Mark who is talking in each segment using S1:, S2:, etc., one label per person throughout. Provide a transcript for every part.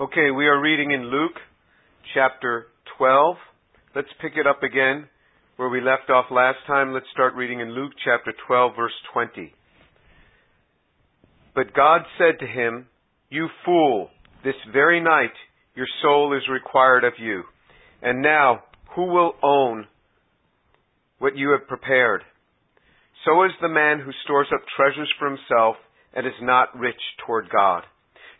S1: Okay, we are reading in Luke chapter 12. Let's pick it up again where we left off last time. Let's start reading in Luke chapter 12, verse 20. But God said to him, You fool, this very night your soul is required of you. And now, who will own what you have prepared? So is the man who stores up treasures for himself and is not rich toward God.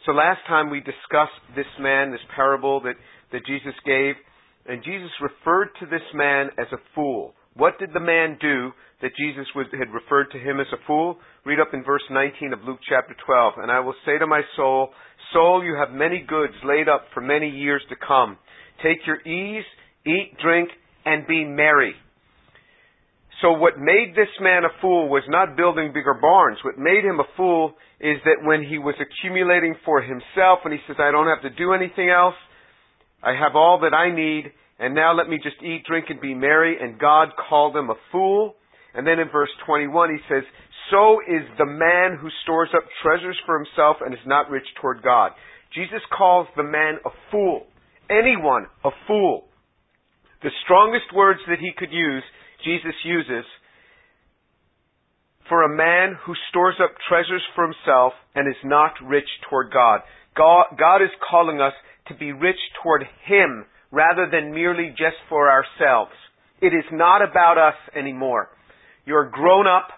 S1: So last time we discussed this man, this parable that, that Jesus gave, and Jesus referred to this man as a fool. What did the man do that Jesus had referred to him as a fool? Read up in verse 19 of Luke chapter 12. And I will say to my soul, Soul, you have many goods laid up for many years to come. Take your ease, eat, drink, and be merry. So what made this man a fool was not building bigger barns. What made him a fool is that when he was accumulating for himself and he says, I don't have to do anything else, I have all that I need, and now let me just eat, drink, and be merry, and God called him a fool. And then in verse 21 he says, So is the man who stores up treasures for himself and is not rich toward God. Jesus calls the man a fool. Anyone a fool. The strongest words that he could use Jesus uses for a man who stores up treasures for himself and is not rich toward God. God, God is calling us to be rich toward Him rather than merely just for ourselves. It is not about us anymore. You're grown up.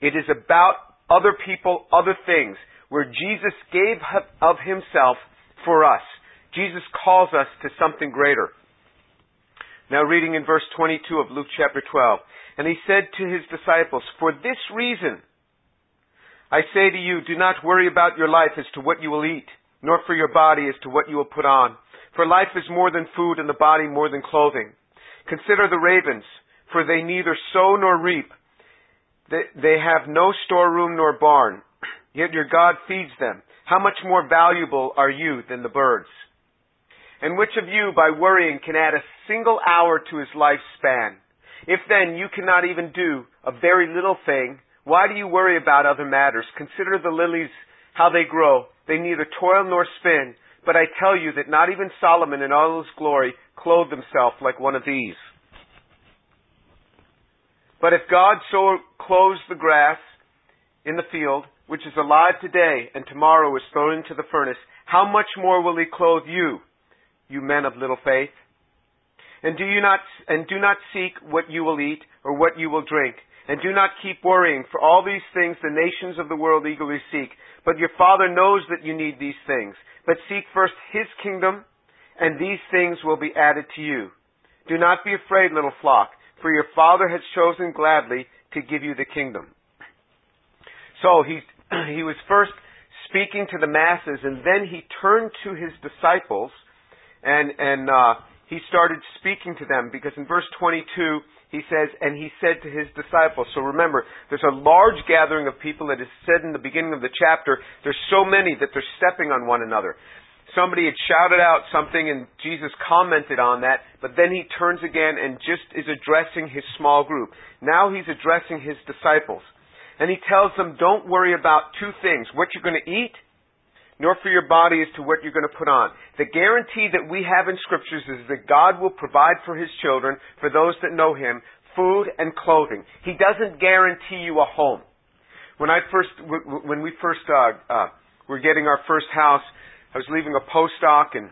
S1: It is about other people, other things, where Jesus gave of Himself for us. Jesus calls us to something greater. Now reading in verse 22 of Luke chapter 12. And he said to his disciples, For this reason, I say to you, do not worry about your life as to what you will eat, nor for your body as to what you will put on. For life is more than food and the body more than clothing. Consider the ravens, for they neither sow nor reap. They have no storeroom nor barn, yet your God feeds them. How much more valuable are you than the birds? And which of you, by worrying, can add a single hour to his lifespan? If then you cannot even do a very little thing, why do you worry about other matters? Consider the lilies, how they grow. They neither toil nor spin. But I tell you that not even Solomon in all his glory clothed himself like one of these. But if God so clothes the grass in the field, which is alive today and tomorrow is thrown into the furnace, how much more will he clothe you? You men of little faith? And do you not, and do not seek what you will eat or what you will drink. And do not keep worrying, for all these things the nations of the world eagerly seek. But your Father knows that you need these things. But seek first His kingdom, and these things will be added to you. Do not be afraid, little flock, for your Father has chosen gladly to give you the kingdom. So he, he was first speaking to the masses, and then he turned to his disciples and and uh, he started speaking to them because in verse 22 he says, and he said to his disciples. So remember, there's a large gathering of people that is said in the beginning of the chapter. There's so many that they're stepping on one another. Somebody had shouted out something and Jesus commented on that, but then he turns again and just is addressing his small group. Now he's addressing his disciples. And he tells them, don't worry about two things, what you're going to eat nor for your body as to what you're going to put on. The guarantee that we have in scriptures is that God will provide for his children, for those that know him, food and clothing. He doesn't guarantee you a home. When I first, when we first uh, uh, were getting our first house, I was leaving a postdoc and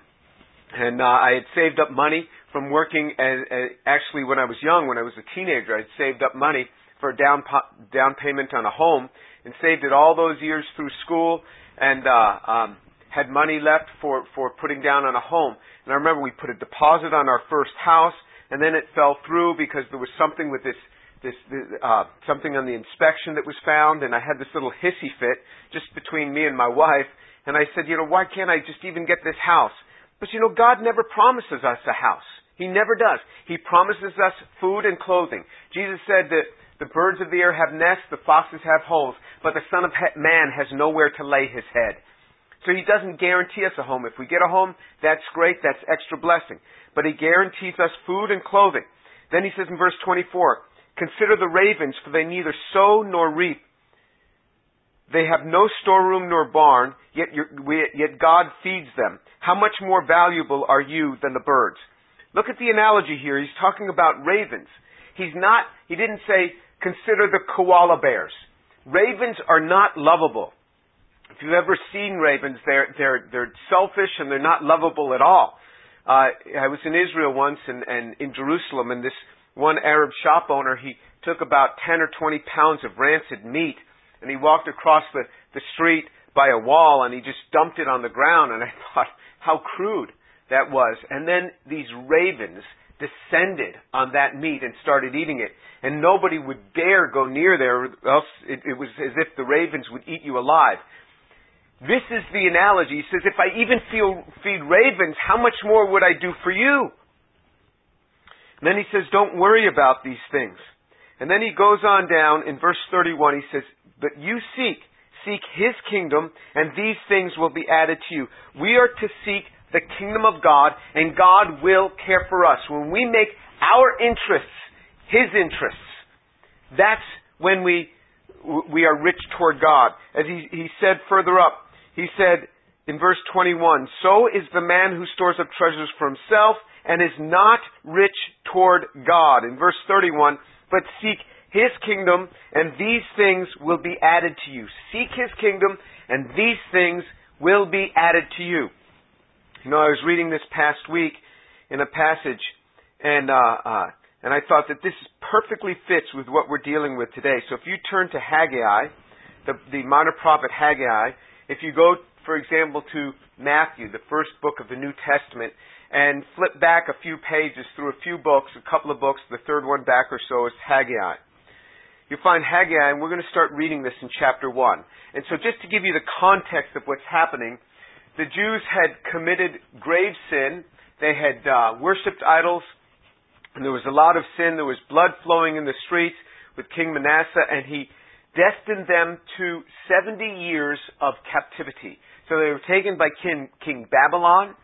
S1: and uh, I had saved up money from working. As, as, actually, when I was young, when I was a teenager, I had saved up money for a down down payment on a home and saved it all those years through school and uh, um, had money left for for putting down on a home. And I remember we put a deposit on our first house, and then it fell through because there was something with this this uh, something on the inspection that was found, and I had this little hissy fit just between me and my wife. And I said, you know, why can't I just even get this house? But you know, God never promises us a house. He never does. He promises us food and clothing. Jesus said that the birds of the air have nests, the foxes have holes, but the Son of Man has nowhere to lay his head. So he doesn't guarantee us a home. If we get a home, that's great, that's extra blessing. But he guarantees us food and clothing. Then he says in verse 24, Consider the ravens, for they neither sow nor reap. they have no storeroom nor barn, yet, yet God feeds them. How much more valuable are you than the birds? Look at the analogy here. He's talking about ravens. He's not, he didn't say, consider the koala bears. Ravens are not lovable. If you've ever seen ravens, they're, they're, they're selfish and they're not lovable at all. Uh, I was in Israel once and, and in Jerusalem and this one Arab shop owner, he took about 10 or 20 pounds of rancid meat and he walked across the, the street by a wall and he just dumped it on the ground and I thought how crude that was. And then these ravens descended on that meat and started eating it. And nobody would dare go near there, else it, it was as if the ravens would eat you alive. This is the analogy. He says, if I even feel, feed ravens, how much more would I do for you? And then he says, don't worry about these things. And then he goes on down in verse 31, he says, but you seek, seek his kingdom, and these things will be added to you. We are to seek the kingdom of God, and God will care for us. When we make our interests His interests, that's when we, we are rich toward God. As he, he said further up, he said in verse 21, So is the man who stores up treasures for himself and is not rich toward God. In verse 31, but seek his kingdom, and these things will be added to you. Seek his kingdom, and these things will be added to you. You know, I was reading this past week in a passage, and uh, uh, and I thought that this perfectly fits with what we're dealing with today. So if you turn to Haggai, the, the minor prophet Haggai, if you go, for example, to Matthew, the first book of the New Testament, and flip back a few pages through a few books, a couple of books, the third one back or so is Haggai. You find Haggai, and we're going to start reading this in chapter 1. And so just to give you the context of what's happening, the Jews had committed grave sin. They had uh, worshipped idols, and there was a lot of sin. There was blood flowing in the streets with King Manasseh, and he destined them to 70 years of captivity. So they were taken by King, King Babylon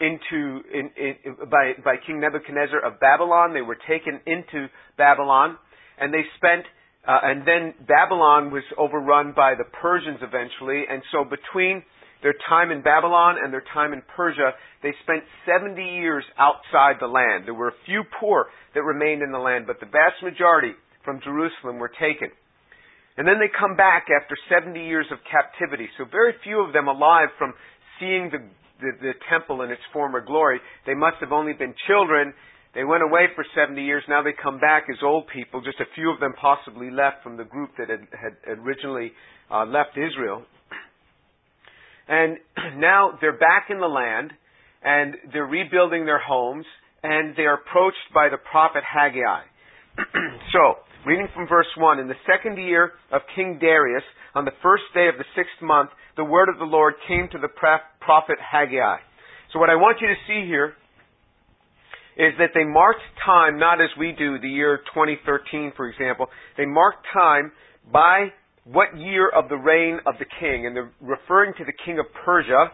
S1: into in, in, by by King Nebuchadnezzar of Babylon. They were taken into Babylon, and they spent. Uh, and then Babylon was overrun by the Persians eventually, and so between their time in Babylon and their time in Persia, they spent 70 years outside the land. There were a few poor that remained in the land, but the vast majority from Jerusalem were taken. And then they come back after 70 years of captivity. So very few of them alive from seeing the, the, the temple in its former glory. They must have only been children. They went away for 70 years. Now they come back as old people. Just a few of them possibly left from the group that had, had originally uh, left Israel. And now they're back in the land and they're rebuilding their homes and they're approached by the prophet Haggai. so, reading from verse 1, in the second year of King Darius, on the first day of the sixth month, the word of the Lord came to the prophet Haggai. So what I want you to see here is that they marked time not as we do the year 2013, for example. They marked time by what year of the reign of the king, and they're referring to the king of Persia,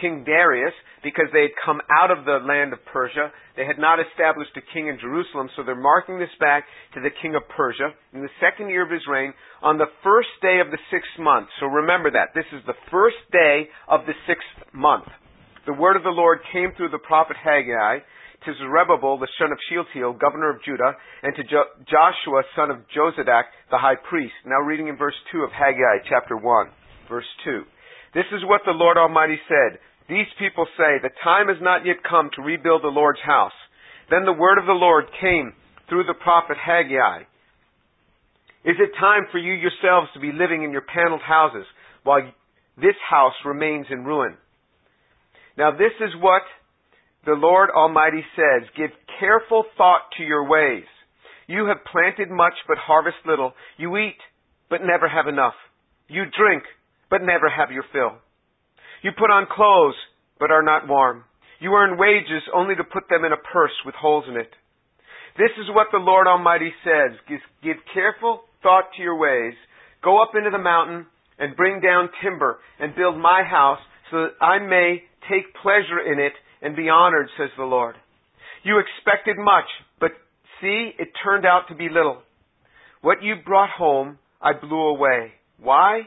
S1: King Darius, because they had come out of the land of Persia. They had not established a king in Jerusalem, so they're marking this back to the king of Persia in the second year of his reign on the first day of the sixth month. So remember that. This is the first day of the sixth month. The word of the Lord came through the prophet Haggai to Zerubbabel, the son of Shealtiel, governor of Judah, and to jo- Joshua, son of Jozadak, the high priest. Now reading in verse 2 of Haggai, chapter 1, verse 2. This is what the Lord Almighty said. These people say, the time has not yet come to rebuild the Lord's house. Then the word of the Lord came through the prophet Haggai. Is it time for you yourselves to be living in your paneled houses while this house remains in ruin? Now this is what the Lord Almighty says, Give careful thought to your ways. You have planted much but harvest little. You eat but never have enough. You drink but never have your fill. You put on clothes but are not warm. You earn wages only to put them in a purse with holes in it. This is what the Lord Almighty says. Give, careful thought to your ways. Go up into the mountain and bring down timber and build my house so that I may take pleasure in it and be honored, says the Lord. You expected much, but see, it turned out to be little. What you brought home, I blew away. Why?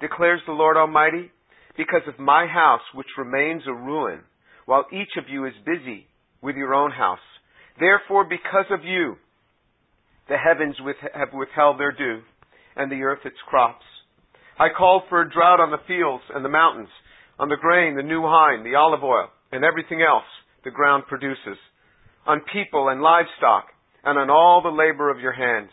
S1: declares the Lord Almighty, because of my house which remains a ruin, while each of you is busy with your own house. Therefore, because of you, the heavens have withheld their dew, and the earth its crops. I called for a drought on the fields and the mountains, on the grain, the new wine, the olive oil, and everything else the ground produces, on people and livestock, and on all the labor of your hands.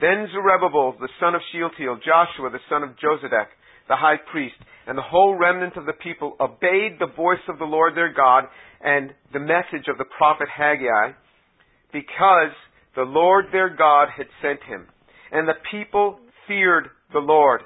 S1: Then Zerubbabel, the son of Shealtiel, Joshua, the son of Josedek, the high priest, and the whole remnant of the people obeyed the voice of the Lord their God and the message of the prophet Haggai, because the Lord their God had sent him. And the people feared the Lord.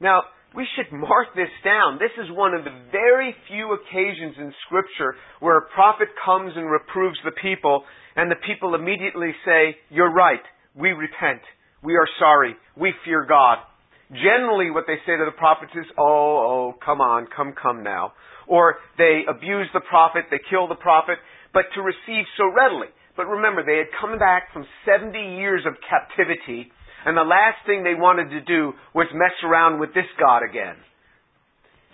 S1: Now, we should mark this down. This is one of the very few occasions in Scripture where a prophet comes and reproves the people, and the people immediately say, You're right. We repent. We are sorry. We fear God. Generally, what they say to the prophets is, Oh, oh, come on, come, come now. Or they abuse the prophet, they kill the prophet, but to receive so readily. But remember, they had come back from 70 years of captivity and the last thing they wanted to do was mess around with this God again.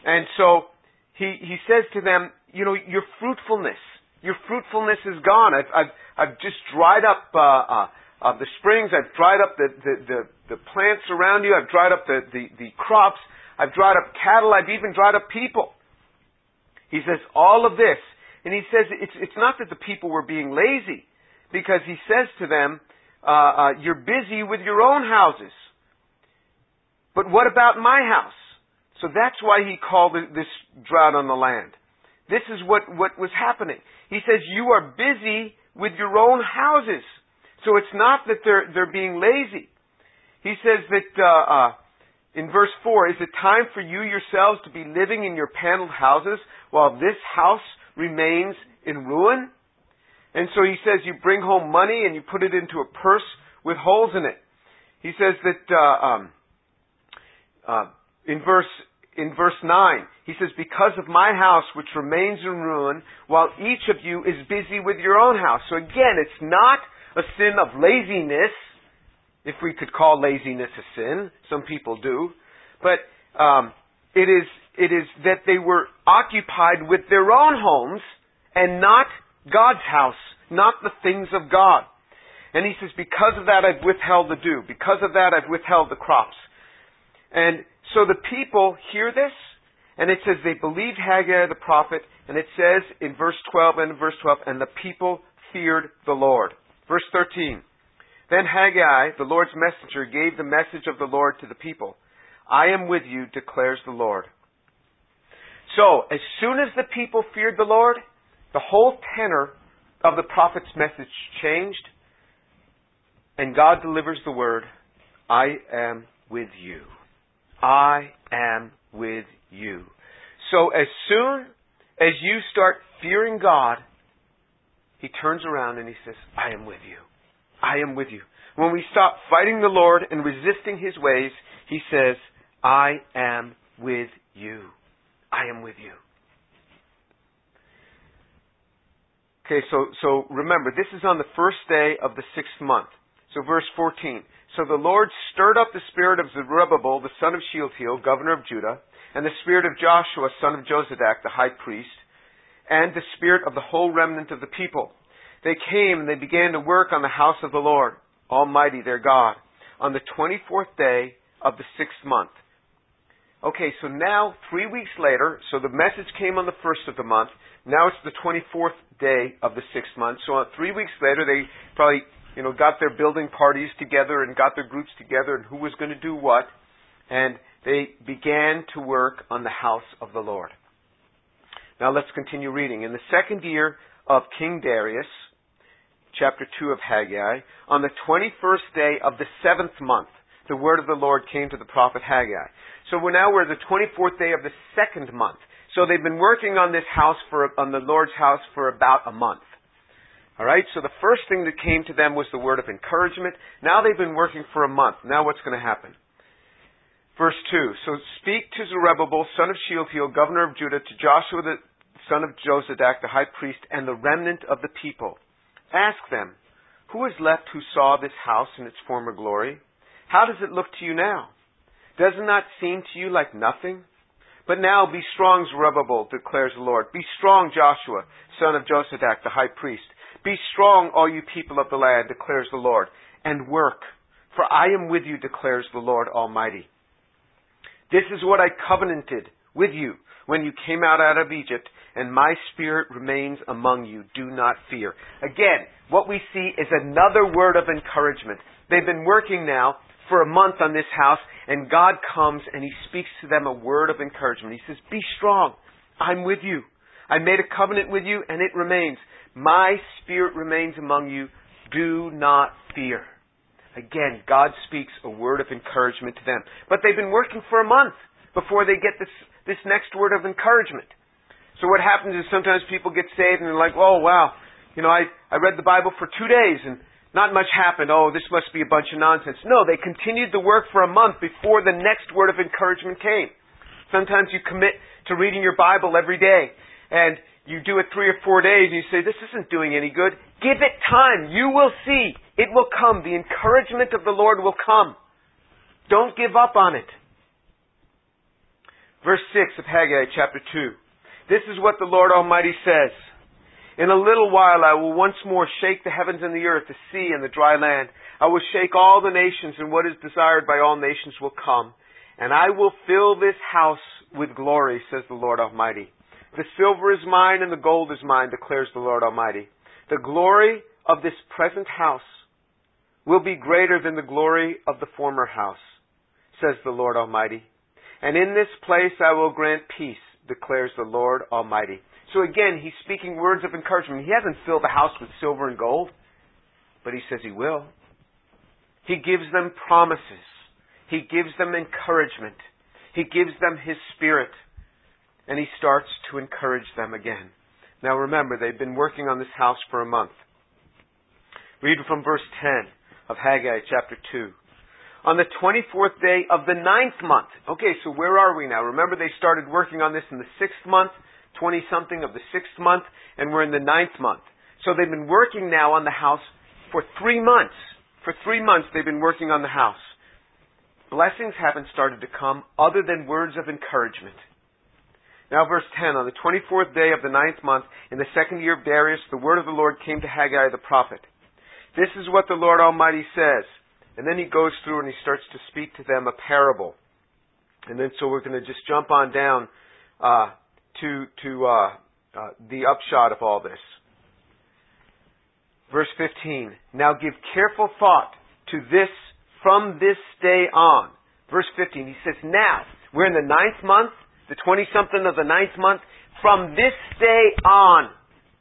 S1: And so he, he says to them, you know, your fruitfulness, your fruitfulness is gone. I've, I've, I've just dried up, uh, uh, uh, the springs. I've dried up the, the, the, the plants around you. I've dried up the, the, the crops. I've dried up cattle. I've even dried up people. He says all of this. And he says it's, it's not that the people were being lazy, because he says to them, uh, uh, you're busy with your own houses. But what about my house? So that's why he called this drought on the land. This is what, what was happening. He says, you are busy with your own houses. So it's not that they're, they're being lazy. He says that, uh, uh, in verse 4, is it time for you yourselves to be living in your paneled houses while this house remains in ruin? And so he says you bring home money and you put it into a purse with holes in it. He says that uh, um, uh, in verse in verse nine he says because of my house which remains in ruin, while each of you is busy with your own house. So again, it's not a sin of laziness, if we could call laziness a sin. Some people do, but um, it is it is that they were occupied with their own homes and not God's house, not the things of God. And he says, because of that I've withheld the dew. Because of that I've withheld the crops. And so the people hear this, and it says they believed Haggai the prophet, and it says in verse 12 and verse 12, and the people feared the Lord. Verse 13. Then Haggai, the Lord's messenger, gave the message of the Lord to the people. I am with you, declares the Lord. So, as soon as the people feared the Lord, the whole tenor of the prophet's message changed, and God delivers the word, I am with you. I am with you. So as soon as you start fearing God, he turns around and he says, I am with you. I am with you. When we stop fighting the Lord and resisting his ways, he says, I am with you. I am with you. Okay, so, so remember, this is on the first day of the sixth month. So verse 14. So the Lord stirred up the spirit of Zerubbabel, the son of Shealtiel, governor of Judah, and the spirit of Joshua, son of Jozadak, the high priest, and the spirit of the whole remnant of the people. They came and they began to work on the house of the Lord, Almighty their God, on the 24th day of the sixth month. Okay, so now, three weeks later, so the message came on the first of the month. Now it's the 24th day of the sixth month. So uh, three weeks later, they probably, you know, got their building parties together and got their groups together and who was going to do what. And they began to work on the house of the Lord. Now let's continue reading. In the second year of King Darius, chapter 2 of Haggai, on the 21st day of the seventh month, the word of the Lord came to the prophet Haggai. So we're now we're the 24th day of the second month. So they've been working on this house for, on the Lord's house for about a month. Alright, so the first thing that came to them was the word of encouragement. Now they've been working for a month. Now what's going to happen? Verse 2. So speak to Zerubbabel, son of Shealtiel, governor of Judah, to Joshua the son of Jozadak, the high priest, and the remnant of the people. Ask them, who is left who saw this house in its former glory? How does it look to you now? Does not seem to you like nothing? But now be strong, Zerubbabel, declares the Lord. Be strong, Joshua, son of Jozadak, the high priest. Be strong, all you people of the land, declares the Lord, and work, for I am with you, declares the Lord Almighty. This is what I covenanted with you when you came out out of Egypt, and my spirit remains among you. Do not fear. Again, what we see is another word of encouragement. They've been working now for a month on this house, and God comes and He speaks to them a word of encouragement. He says, Be strong. I'm with you. I made a covenant with you, and it remains. My spirit remains among you. Do not fear. Again, God speaks a word of encouragement to them. But they've been working for a month before they get this, this next word of encouragement. So what happens is sometimes people get saved and they're like, oh wow, you know, I, I read the Bible for two days and not much happened. Oh, this must be a bunch of nonsense. No, they continued the work for a month before the next word of encouragement came. Sometimes you commit to reading your Bible every day and you do it three or four days and you say, this isn't doing any good. Give it time. You will see. It will come. The encouragement of the Lord will come. Don't give up on it. Verse 6 of Haggai chapter 2. This is what the Lord Almighty says. In a little while I will once more shake the heavens and the earth, the sea and the dry land. I will shake all the nations, and what is desired by all nations will come. And I will fill this house with glory, says the Lord Almighty. The silver is mine and the gold is mine, declares the Lord Almighty. The glory of this present house will be greater than the glory of the former house, says the Lord Almighty. And in this place I will grant peace, declares the Lord Almighty. So again, he's speaking words of encouragement. He hasn't filled the house with silver and gold, but he says he will. He gives them promises. He gives them encouragement. He gives them his spirit. And he starts to encourage them again. Now remember, they've been working on this house for a month. Read from verse 10 of Haggai chapter 2. On the 24th day of the ninth month. Okay, so where are we now? Remember they started working on this in the sixth month. 20 something of the sixth month, and we're in the ninth month. So they've been working now on the house for three months. For three months they've been working on the house. Blessings haven't started to come other than words of encouragement. Now verse 10, on the 24th day of the ninth month, in the second year of Darius, the word of the Lord came to Haggai the prophet. This is what the Lord Almighty says. And then he goes through and he starts to speak to them a parable. And then so we're going to just jump on down uh, to, to uh, uh, the upshot of all this. Verse 15. Now give careful thought to this from this day on. Verse 15. He says, now, we're in the ninth month, the 20 something of the ninth month. From this day on,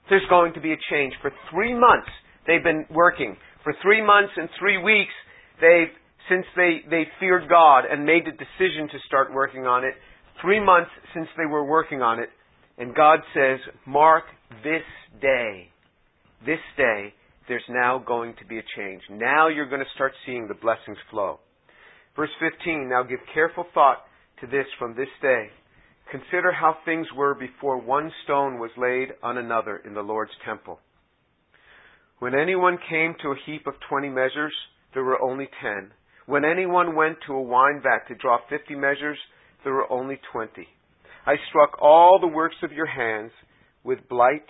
S1: there's going to be a change. For three months, they've been working. For three months and three weeks, they've, since they, they feared God and made the decision to start working on it, three months since they were working on it, and God says, mark this day. This day, there's now going to be a change. Now you're going to start seeing the blessings flow. Verse 15, now give careful thought to this from this day. Consider how things were before one stone was laid on another in the Lord's temple. When anyone came to a heap of twenty measures, there were only ten. When anyone went to a wine vat to draw fifty measures, there were only twenty. I struck all the works of your hands with blight,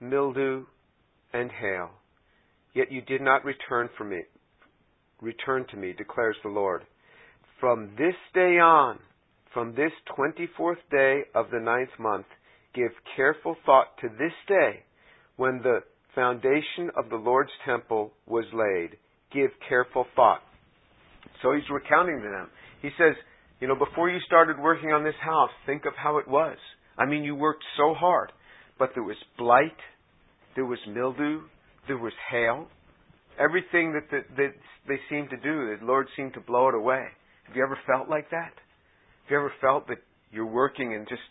S1: mildew, and hail. Yet you did not return for me, return to me, declares the Lord. From this day on, from this twenty-fourth day of the ninth month, give careful thought to this day, when the foundation of the Lord's temple was laid. Give careful thought. So he's recounting to them. He says, you know, before you started working on this house, think of how it was. I mean, you worked so hard, but there was blight, there was mildew, there was hail. Everything that, that, that they seemed to do, the Lord seemed to blow it away. Have you ever felt like that? Have you ever felt that you're working and just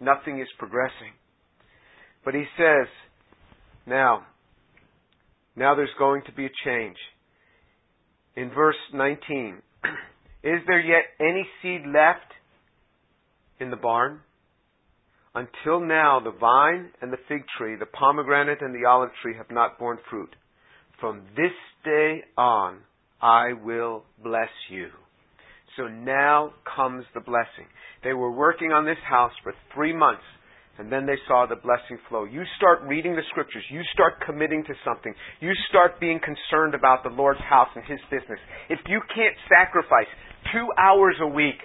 S1: nothing is progressing? But he says, now, now there's going to be a change. In verse 19, Is there yet any seed left in the barn? Until now, the vine and the fig tree, the pomegranate and the olive tree have not borne fruit. From this day on, I will bless you. So now comes the blessing. They were working on this house for three months, and then they saw the blessing flow. You start reading the scriptures. You start committing to something. You start being concerned about the Lord's house and His business. If you can't sacrifice two hours a week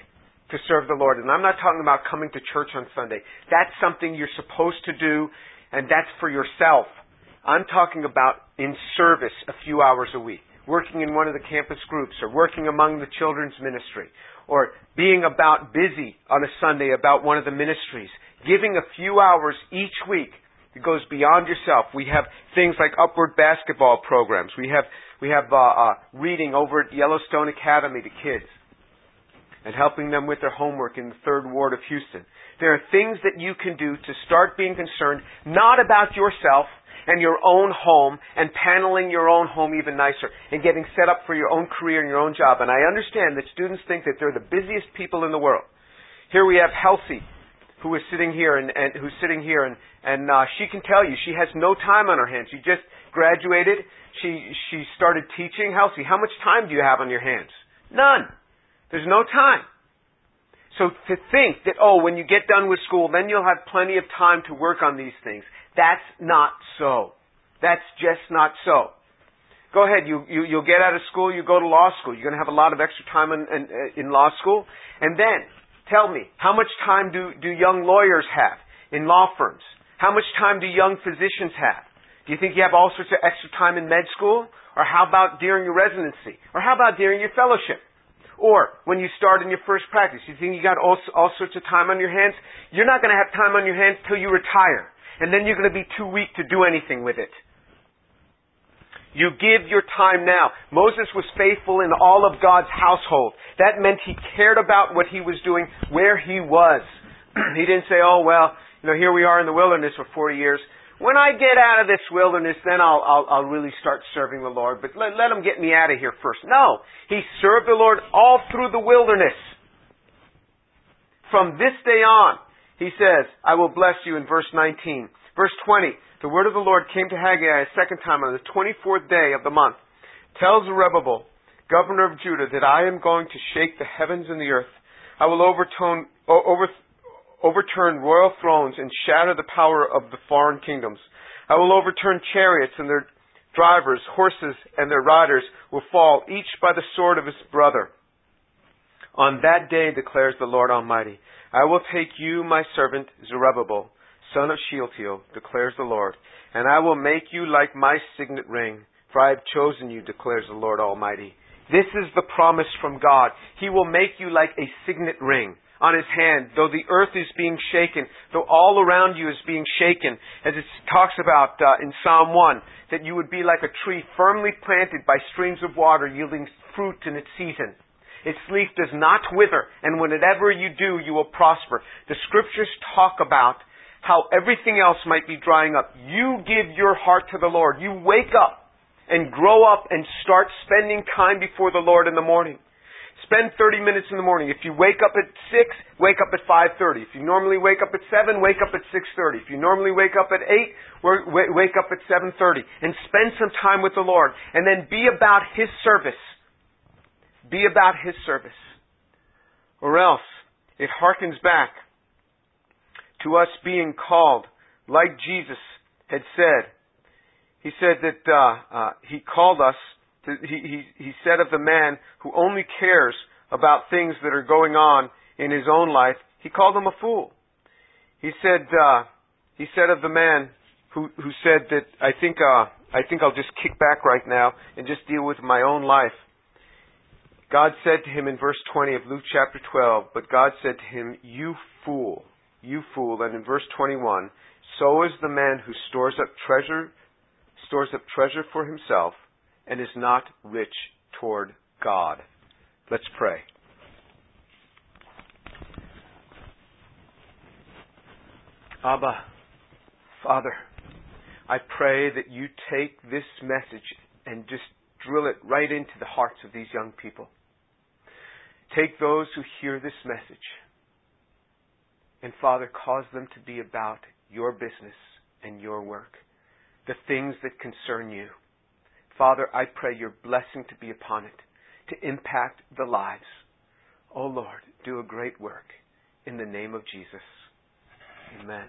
S1: to serve the Lord, and I'm not talking about coming to church on Sunday, that's something you're supposed to do, and that's for yourself. I'm talking about in service a few hours a week working in one of the campus groups or working among the children's ministry or being about busy on a Sunday about one of the ministries. Giving a few hours each week it goes beyond yourself. We have things like upward basketball programs. We have we have uh, uh, reading over at Yellowstone Academy to kids and helping them with their homework in the third ward of Houston. There are things that you can do to start being concerned not about yourself, and your own home and paneling your own home even nicer and getting set up for your own career and your own job. And I understand that students think that they're the busiest people in the world. Here we have Halsey, who is sitting here and, and who's sitting here and, and uh, she can tell you she has no time on her hands. She just graduated. She she started teaching. Halsey, how much time do you have on your hands? None. There's no time. So to think that, oh, when you get done with school, then you'll have plenty of time to work on these things. That's not so. That's just not so. Go ahead, you, you, you'll get out of school, you go to law school. You're going to have a lot of extra time in, in, in law school. And then, tell me, how much time do, do young lawyers have in law firms? How much time do young physicians have? Do you think you have all sorts of extra time in med school? Or how about during your residency? Or how about during your fellowship? Or when you start in your first practice, you think you got all, all sorts of time on your hands? You're not going to have time on your hands till you retire and then you're going to be too weak to do anything with it. You give your time now. Moses was faithful in all of God's household. That meant he cared about what he was doing, where he was. he didn't say, oh, well, you know, here we are in the wilderness for 40 years. When I get out of this wilderness, then I'll, I'll, I'll really start serving the Lord. But let, let him get me out of here first. No. He served the Lord all through the wilderness. From this day on, he says, I will bless you in verse 19. Verse 20, the word of the Lord came to Haggai a second time on the 24th day of the month. Tell Zerubbabel, governor of Judah, that I am going to shake the heavens and the earth. I will overturn, over, overturn royal thrones and shatter the power of the foreign kingdoms. I will overturn chariots and their drivers, horses and their riders will fall, each by the sword of his brother. On that day, declares the Lord Almighty, I will take you, my servant Zerubbabel, son of Shealtiel, declares the Lord, and I will make you like my signet ring, for I have chosen you, declares the Lord Almighty. This is the promise from God. He will make you like a signet ring on his hand, though the earth is being shaken, though all around you is being shaken, as it talks about uh, in Psalm 1, that you would be like a tree firmly planted by streams of water, yielding fruit in its season. Its leaf does not wither, and whenever you do, you will prosper. The scriptures talk about how everything else might be drying up. You give your heart to the Lord. You wake up and grow up and start spending time before the Lord in the morning. Spend 30 minutes in the morning. If you wake up at 6, wake up at 5.30. If you normally wake up at 7, wake up at 6.30. If you normally wake up at 8, wake up at 7.30. And spend some time with the Lord. And then be about His service be about His service. Or else, it harkens back to us being called, like Jesus had said. He said that uh, uh, He called us, to, he, he, he said of the man who only cares about things that are going on in his own life, he called him a fool. He said, uh, he said of the man who, who said that I think, uh, I think I'll just kick back right now and just deal with my own life. God said to him in verse 20 of Luke chapter 12, but God said to him, You fool, you fool. And in verse 21, so is the man who stores up treasure, stores up treasure for himself and is not rich toward God. Let's pray. Abba, Father, I pray that you take this message and just drill it right into the hearts of these young people. Take those who hear this message and, Father, cause them to be about your business and your work, the things that concern you. Father, I pray your blessing to be upon it, to impact the lives. O oh Lord, do a great work. In the name of Jesus. Amen.